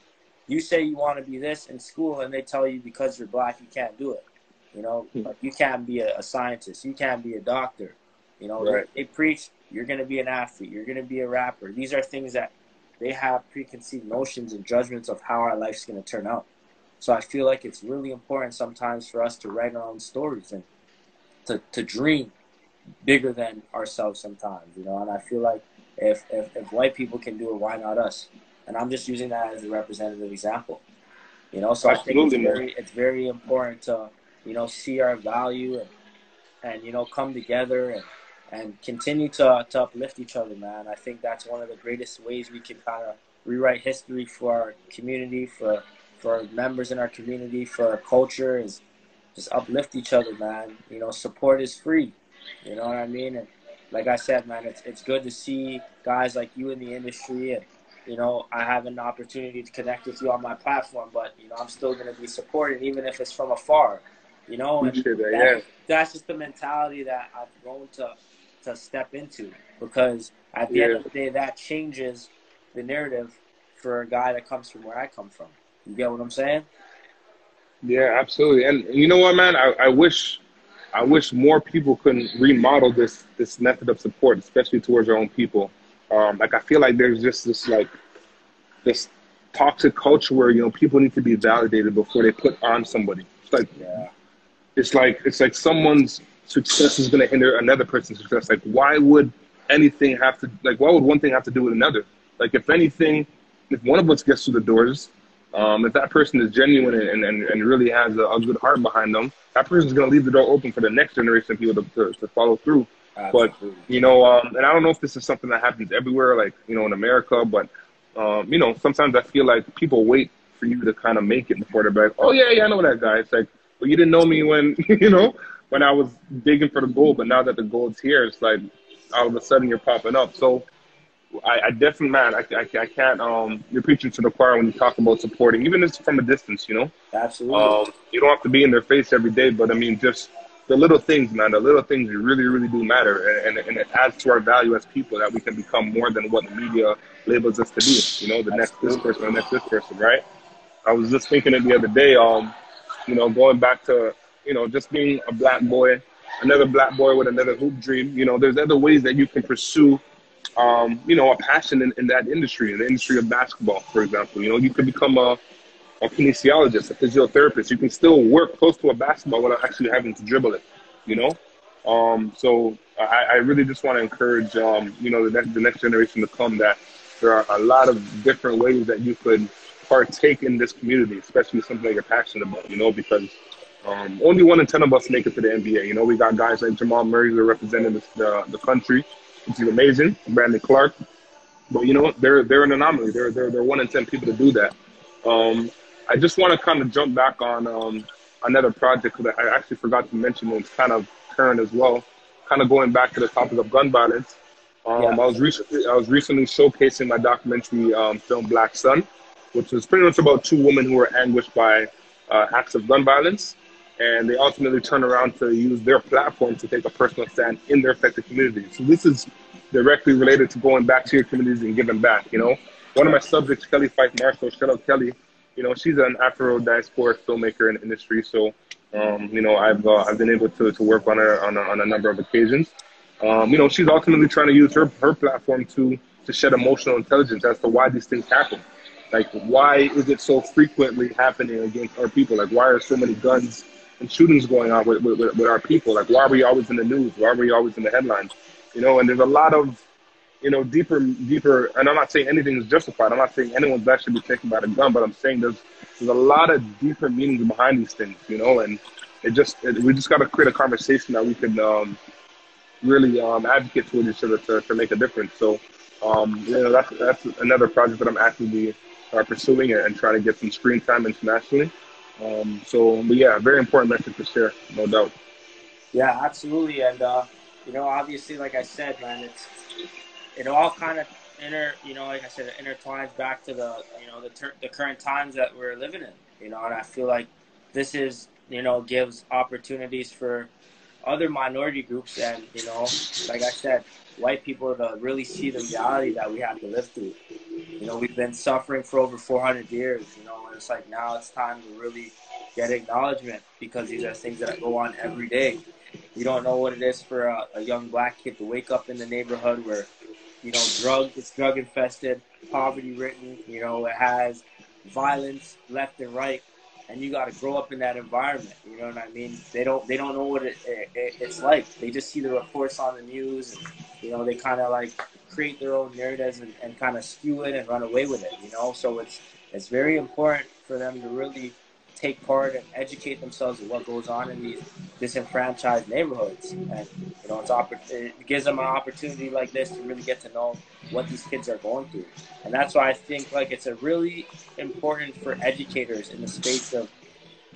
you say you want to be this in school and they tell you because you're black you can't do it. You know, hmm. like you can't be a, a, scientist, you can't be a doctor. You know, right. they, they preach you're going to be an athlete, you're going to be a rapper. These are things that they have preconceived notions and judgments of how our life's going to turn out. So I feel like it's really important sometimes for us to write our own stories and to, to dream bigger than ourselves sometimes, you know. And I feel like if, if, if white people can do it, why not us? And I'm just using that as a representative example, you know. So Absolutely. I think it's very it's very important to you know see our value and and you know come together and and continue to to uplift each other, man. I think that's one of the greatest ways we can kind of rewrite history for our community, for for members in our community, for our culture is just uplift each other, man. You know, support is free. You know what I mean? And like I said, man, it's it's good to see guys like you in the industry, and you know, I have an opportunity to connect with you on my platform. But you know, I'm still gonna be supported, even if it's from afar. You know, and that, yeah. that's just the mentality that I've grown to to step into because at the yeah. end of the day, that changes the narrative for a guy that comes from where I come from. You get what I'm saying? Yeah, absolutely. And you know what, man? I, I wish I wish more people could remodel this this method of support, especially towards their own people. Um, like I feel like there's just this like this toxic culture where you know people need to be validated before they put on somebody. It's like yeah. it's like it's like someone's success is going to hinder another person's success. Like why would anything have to like why would one thing have to do with another? Like if anything, if one of us gets through the doors, um, if that person is genuine and, and, and really has a, a good heart behind them, that person's going to leave the door open for the next generation of people to, to, to follow through. Absolutely. But, you know, um, and I don't know if this is something that happens everywhere, like, you know, in America, but, um, you know, sometimes I feel like people wait for you to kind of make it before they're like, oh, yeah, yeah, I know that guy. It's like, well, you didn't know me when, you know, when I was digging for the gold, but now that the gold's here, it's like all of a sudden you're popping up. So I, I definitely, man, I, I, I, can't, um, you're preaching to the choir when you talk about supporting, even if it's from a distance, you know? Absolutely. Um, you don't have to be in their face every day, but I mean, just the little things, man, the little things really, really do matter. And, and, and it adds to our value as people that we can become more than what the media labels us to be, you know, the next this person, the next this person, right? I was just thinking it the other day, um, you know, going back to, you know, just being a black boy, another black boy with another hoop dream, you know, there's other ways that you can pursue um, you know, a passion in, in that industry, in the industry of basketball, for example. You know, you could become a, a kinesiologist, a physiotherapist. You can still work close to a basketball without actually having to dribble it, you know? Um, so I, I, really just want to encourage, um, you know, the next, the next generation to come that there are a lot of different ways that you could partake in this community, especially something that you're passionate about, you know, because um, only one in 10 of us make it to the NBA. You know, we got guys like Jamal Murray who are representing the, the, the country which is amazing. Brandon Clarke, But you know? They're they're an anomaly. They're they're they're one in ten people to do that. Um, I just want to kind of jump back on um, another project that I actually forgot to mention. and It's kind of current as well. Kind of going back to the topic of gun violence. Um, yeah. I was recently I was recently showcasing my documentary um, film Black Sun, which was pretty much about two women who were anguished by uh, acts of gun violence and they ultimately turn around to use their platform to take a personal stand in their affected communities. So this is directly related to going back to your communities and giving back. You know, one of my subjects, Kelly Fyffe-Marshall, shout out Kelly. You know, she's an Afro diasporic filmmaker in the industry. So, um, you know, I've uh, I've been able to, to work on her on a, on a number of occasions. Um, you know, she's ultimately trying to use her her platform to to shed emotional intelligence as to why these things happen. Like, why is it so frequently happening against our people? Like, why are so many guns and shootings going on with, with, with our people. Like, why are we always in the news? Why are we always in the headlines? You know, and there's a lot of, you know, deeper, deeper, and I'm not saying anything is justified. I'm not saying anyone's actually be taken by the gun, but I'm saying there's, there's a lot of deeper meanings behind these things, you know, and it just, it, we just got to create a conversation that we can, um, really um, advocate with each other to, to make a difference. So, um, you know, that's that's another project that I'm actively uh, pursuing and trying to get some screen time internationally. Um, so, but yeah, very important message to share, no doubt. Yeah, absolutely, and uh, you know, obviously, like I said, man, it's it all kind of inter, you know, like I said, it intertwines back to the you know the ter- the current times that we're living in. You know, and I feel like this is you know gives opportunities for other minority groups and you know like i said white people to really see the reality that we have to live through. You know we've been suffering for over 400 years you know and it's like now it's time to really get acknowledgement because these are things that go on every day. You don't know what it is for a, a young black kid to wake up in the neighborhood where you know drug it's drug infested poverty written you know it has violence left and right and you got to grow up in that environment. You know what I mean? They don't they don't know what it, it, it's like. They just see the reports on the news, and you know they kind of like create their own narratives and, and kind of skew it and run away with it. You know, so it's it's very important for them to really take part and educate themselves of what goes on in these disenfranchised neighborhoods. And you know, it's oppor- it gives them an opportunity like this to really get to know what these kids are going through. And that's why I think like it's a really important for educators in the space of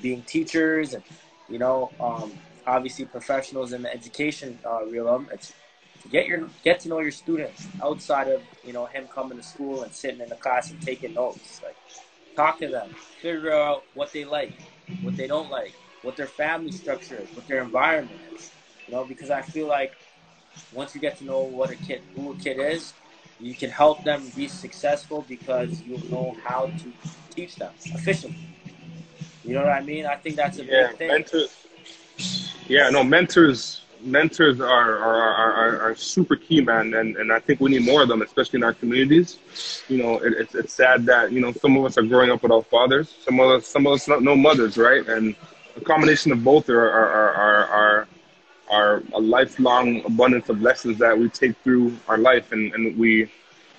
being teachers and you know, um, obviously professionals in the education uh, realm. It's get your get to know your students outside of you know him coming to school and sitting in the class and taking notes. Like talk to them, figure out what they like, what they don't like, what their family structure is, what their environment is. You know, because I feel like once you get to know what a kid, who a kid is, you can help them be successful because you know how to teach them efficiently. You know what I mean? I think that's a yeah, big thing. Mentors, yeah, no, mentors mentors are, are, are, are, super key, man. And, and I think we need more of them, especially in our communities. You know, it, it's, it's sad that, you know, some of us are growing up without fathers. Some of us, some of us not, no mothers, right? And a combination of both are, are, are, are, are a lifelong abundance of lessons that we take through our life and, and we,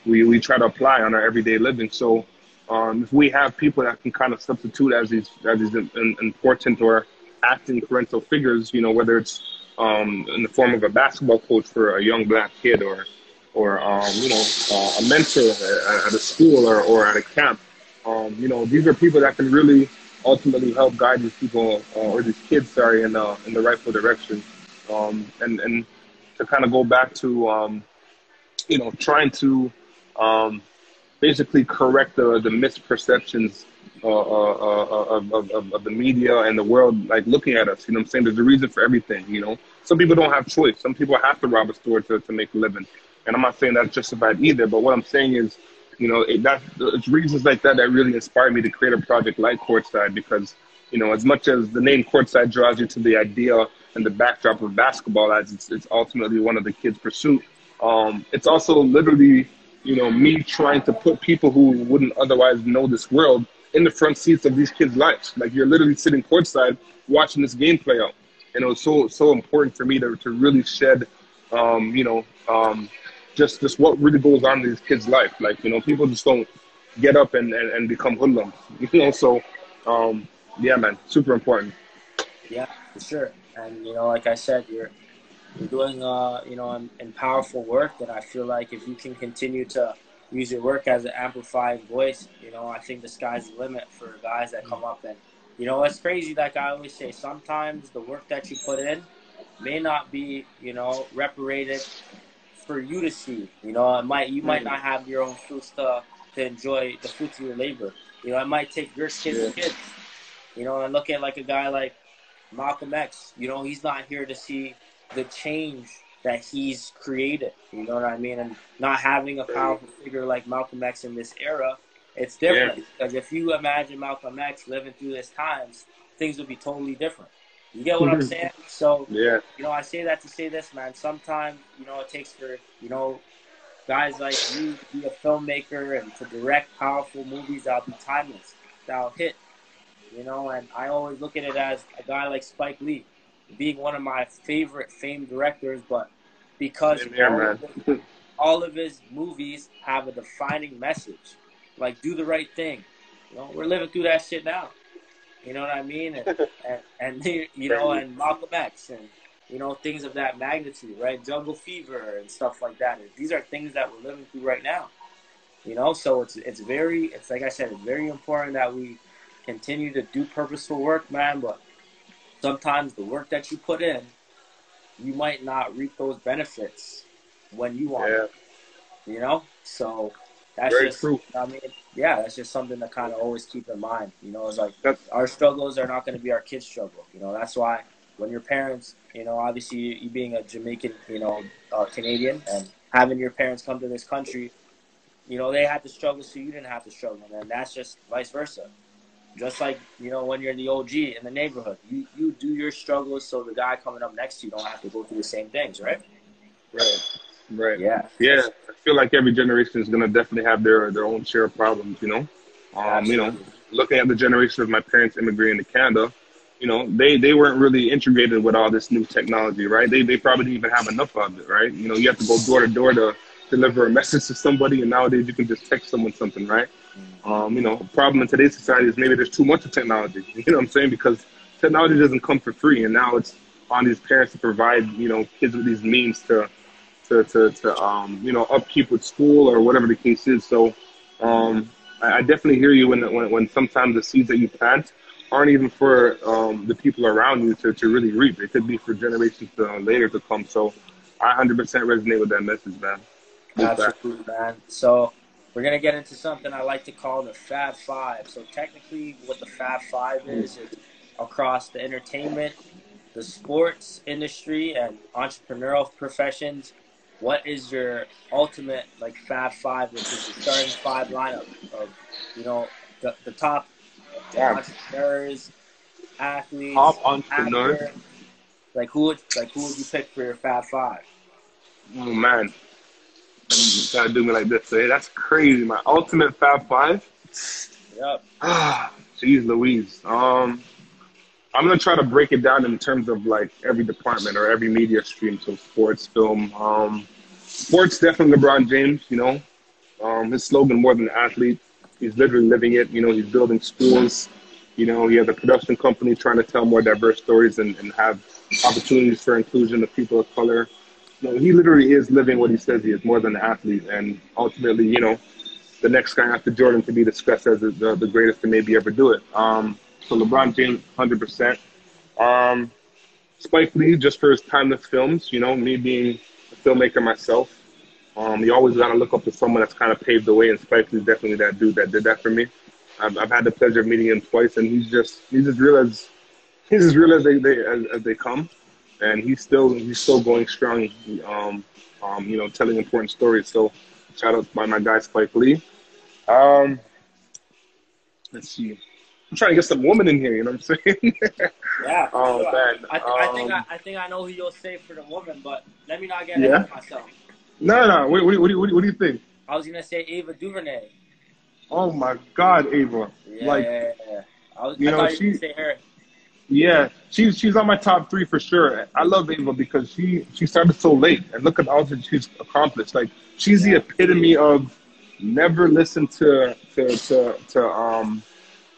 we, we try to apply on our everyday living. So um, if we have people that can kind of substitute as these, as these important or acting parental figures, you know, whether it's um, in the form of a basketball coach for a young black kid or, or um, you know, uh, a mentor at, a school or, or at a camp. Um, you know, these are people that can really ultimately help guide these people uh, or these kids, sorry, in, uh, in the rightful direction. Um, and, and to kind of go back to, um, you know, trying to um, basically correct the, the misperceptions uh, uh, uh, of, of, of, the media and the world like looking at us. You know I'm saying? There's a reason for everything, you know? Some people don't have choice. Some people have to rob a store to, to make a living. And I'm not saying that's justified either, but what I'm saying is, you know, it, that, it's reasons like that that really inspired me to create a project like Courtside because, you know, as much as the name Courtside draws you to the idea and the backdrop of basketball as it's, it's ultimately one of the kids' pursuit, um, it's also literally, you know, me trying to put people who wouldn't otherwise know this world in the front seats of these kids' lives. Like you're literally sitting courtside watching this game play out. And it was so so important for me to, to really shed, um, you know, um, just just what really goes on in these kids' life. Like you know, people just don't get up and, and, and become hoodlums. You know, so um, yeah, man, super important. Yeah, for sure. And you know, like I said, you're you're doing uh, you know, in powerful work that I feel like if you can continue to use your work as an amplified voice, you know, I think the sky's the limit for guys that come up and, you know, it's crazy. Like I always say, sometimes the work that you put in may not be, you know, reparated for you to see. You know, it might you might hmm. not have your own fruits to to enjoy the fruits of your labor. You know, it might take your kids yeah. kids. You know, and look at like a guy like Malcolm X. You know, he's not here to see the change that he's created. You know what I mean? And not having a powerful figure like Malcolm X in this era, it's different. Yeah. Because if you imagine Malcolm X living through this times, things would be totally different. You get what I'm mm-hmm. saying? So, yeah. you know, I say that to say this, man. Sometimes, you know, it takes for, you know, guys like you to be a filmmaker and to direct powerful movies that'll be timeless, that'll hit, you know, and I always look at it as a guy like Spike Lee being one of my favorite famed directors, but because all, of his, all, of his, movies have a defining message, like do the right thing. You know, we're living through that shit now. You know what I mean? And, and, and you know, and Malcolm X, and you know, things of that magnitude, right? Jungle fever and stuff like that. These are things that we're living through right now. You know, so it's it's very it's like I said, it's very important that we continue to do purposeful work, man, but sometimes the work that you put in, you might not reap those benefits when you want yeah. You know? So that's very just true. I mean, yeah, that's just something to kind of always keep in mind. You know, it's like that's, our struggles are not going to be our kids' struggle. You know, that's why when your parents, you know, obviously you, being a Jamaican, you know, uh, Canadian, and having your parents come to this country, you know, they had to struggle, so you didn't have to struggle, and that's just vice versa. Just like you know, when you're in the OG in the neighborhood, you you do your struggles, so the guy coming up next to you don't have to go through the same things, right? Right. Right. Yeah. Yeah. I feel like every generation is gonna definitely have their their own share of problems. You know, um, you know, looking at the generation of my parents immigrating to Canada, you know, they they weren't really integrated with all this new technology, right? They they probably didn't even have enough of it, right? You know, you have to go door to door to deliver a message to somebody, and nowadays you can just text someone something, right? Um, you know, the problem in today's society is maybe there's too much of technology. You know what I'm saying? Because technology doesn't come for free, and now it's on these parents to provide, you know, kids with these means to to to, to um, you know upkeep with school or whatever the case is. So um, I, I definitely hear you when, when when sometimes the seeds that you plant aren't even for um, the people around you to, to really reap. It could be for generations to, later to come. So I 100% resonate with that message, man. Absolutely, man. So we're going to get into something I like to call the Fab Five. So technically, what the Fab Five is, is across the entertainment, the sports industry, and entrepreneurial professions. What is your ultimate like Fab Five, which is the starting five lineup of, you know, the, the top yeah. entrepreneurs, athletes, top entrepreneurs. Actors. Like who would like who would you pick for your Fab Five? Oh man, you gotta do me like this. Hey, that's crazy. My ultimate Fab Five. Yep. Ah, jeez, Louise. Um, I'm gonna try to break it down in terms of like every department or every media stream. So sports, film. Um, sports definitely LeBron James. You know, um, his slogan more than an athlete. He's literally living it. You know, he's building schools. You know, he has a production company trying to tell more diverse stories and, and have opportunities for inclusion of people of color. You know, he literally is living what he says he is, more than an athlete. And ultimately, you know, the next guy after Jordan to be discussed as the, the greatest to maybe ever do it. Um, so LeBron James, 100%. Um, Spike Lee, just for his timeless films, you know, me being a filmmaker myself, um, you always got to look up to someone that's kind of paved the way, and Spike Lee's definitely that dude that did that for me. I've, I've had the pleasure of meeting him twice, and he's just he's as real as he's as real as they, they as, as they come, and he's still he's still going strong. Um, um, you know, telling important stories. So, shout out by my guy Spike Lee. Um, let's see. I'm trying to get some woman in here. You know what I'm saying? yeah. oh sure. man. I, th- I think um, I, I, think I know who you'll say for the woman, but let me not get yeah. ahead of myself. No, no. What, what, what, what, what do you think? I was gonna say Ava DuVernay. Oh my God, Ava! Yeah, like, yeah, yeah. I was, you I know, she. Say her. Yeah, she's she's on my top three for sure. I love Ava because she she started so late, and look at all that she's accomplished. Like she's yeah. the epitome of never listen to to to, to um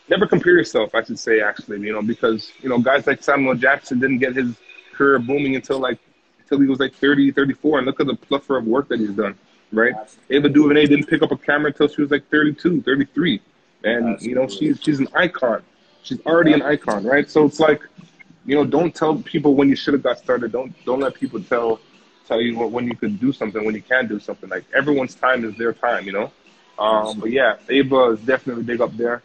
never compare yourself. I should say actually, you know, because you know guys like Samuel Jackson didn't get his career booming until like until he was like 30, 34, and look at the plethora of work that he's done, right? Ava DuVernay didn't pick up a camera until she was like 32, 33. And, you know, she's, she's an icon. She's already an icon, right? So it's like, you know, don't tell people when you should have got started. Don't don't let people tell tell you when you could do something, when you can do something. Like everyone's time is their time, you know. Um, but yeah, Ava is definitely big up there.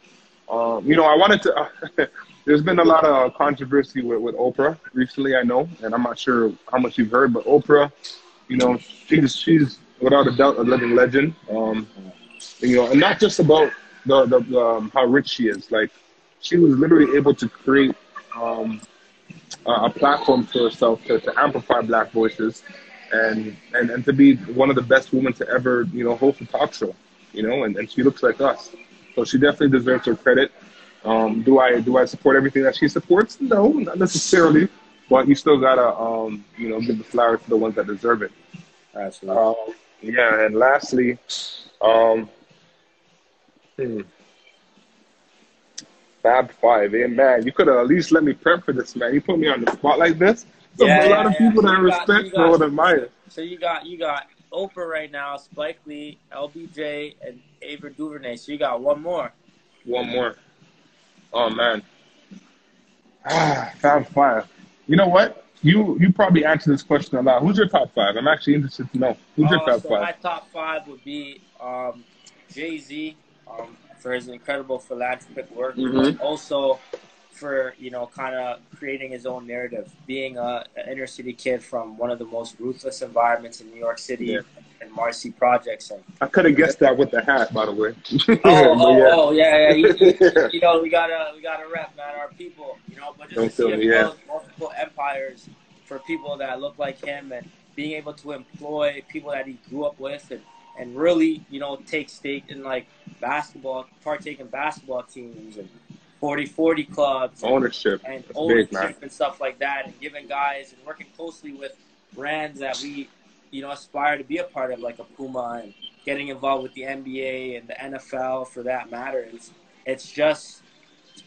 Um, you know, I wanted to. There's been a lot of controversy with, with Oprah recently, I know, and I'm not sure how much you've heard, but Oprah, you know, she's she's without a doubt a living legend. Um, you know, and not just about the, the, the um, how rich she is. Like, she was literally able to create um, a, a platform for herself to, to amplify Black voices, and, and and to be one of the best women to ever you know host a talk show. You know, and, and she looks like us, so she definitely deserves her credit. Um, do I do I support everything that she supports? No, not necessarily. But you still gotta um, you know give the flowers to the ones that deserve it. Absolutely. Um, yeah, and lastly, um, hmm. Fab Five. Hey, man, you could have at least let me prep for this, man. You put me on the spot like this. Yeah, a lot yeah, of people yeah. that I got- respect got- and admire. So you got you got Oprah right now, Spike Lee, LBJ, and Ava DuVernay. So you got one more. One more. Oh man. Ah, Fab Five. You know what? You you probably answered this question a lot. Who's your top five? I'm actually interested to know. Who's your Uh, top so five? my top five would be um, Jay Z um, for his incredible philanthropic work, Mhm. also for you know kind of creating his own narrative, being a, an inner city kid from one of the most ruthless environments in New York City Yeah. and Marcy projects. And I could have guessed that with the hat, by the way. oh, oh, yeah. oh, yeah, yeah. You, you- you know, we gotta we gotta rep, man, our people. You know, but just Don't to see me, yeah. multiple empires for people that look like him, and being able to employ people that he grew up with, and and really, you know, take stake in like basketball, partake in basketball teams and 40-40 clubs. Ownership. and That's ownership big, and stuff like that, and giving guys and working closely with brands that we, you know, aspire to be a part of, like a Puma, and getting involved with the NBA and the NFL for that matter. It's it's just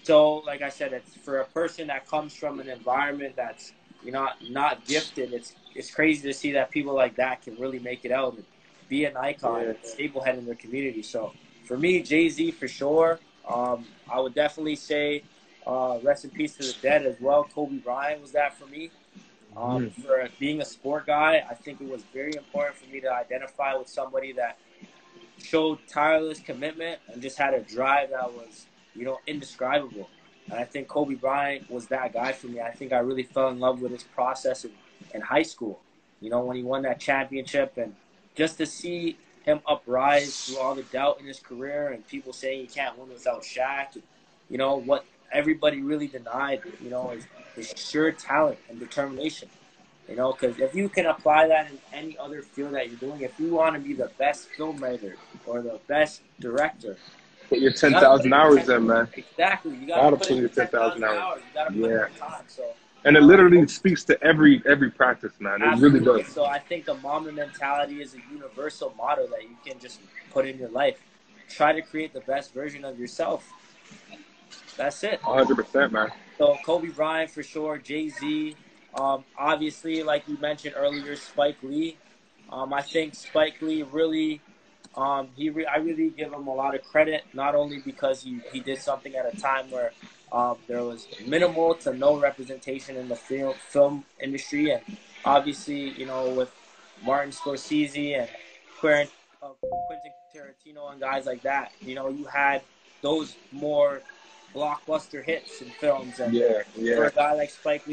so, like I said, it's for a person that comes from an environment that's you know not gifted. It's it's crazy to see that people like that can really make it out and be an icon, Yeah. and staple head in their community. So for me, Jay Z for sure. Um, I would definitely say uh, rest in peace to the dead as well. Kobe Bryant was that for me. Um, For being a sport guy, I think it was very important for me to identify with somebody that showed tireless commitment and just had a drive that was, you know, indescribable. And I think Kobe Bryant was that guy for me. I think I really fell in love with his process in, in high school. You know, when he won that championship and just to see him uprise through all the doubt in his career and people saying he can't win without Shaq. And, you know, what everybody really denied, you know, is his sheer talent and determination. You know, because if you can apply that in any other field that you're doing, if you want to be the best filmmaker or the best director, Put your 10,000 hours in, man. Exactly. You Gotta put put in your your 10,000 10,000 hours. You got to put in Yeah. your time. So And it literally speaks to every every practice, man. It really does. So I think the Mamba mentality is a universal motto that you can just put in your life. Try to create the best version of yourself. That's it. 100%, man. So Kobe Bryant for sure, Jay Z, um, obviously, like you mentioned earlier, Spike Lee. Um, I think Spike Lee really, um, he re- I really give him a lot of credit, not only because he, he did something at a time where um, there was minimal to no representation in the film film industry, and obviously, you know, with Martin Scorsese and Quentin, uh, Quentin Tarantino and guys like that, you know, you had those more blockbuster hits in films, and Yeah, yeah. for a guy like Spike Lee.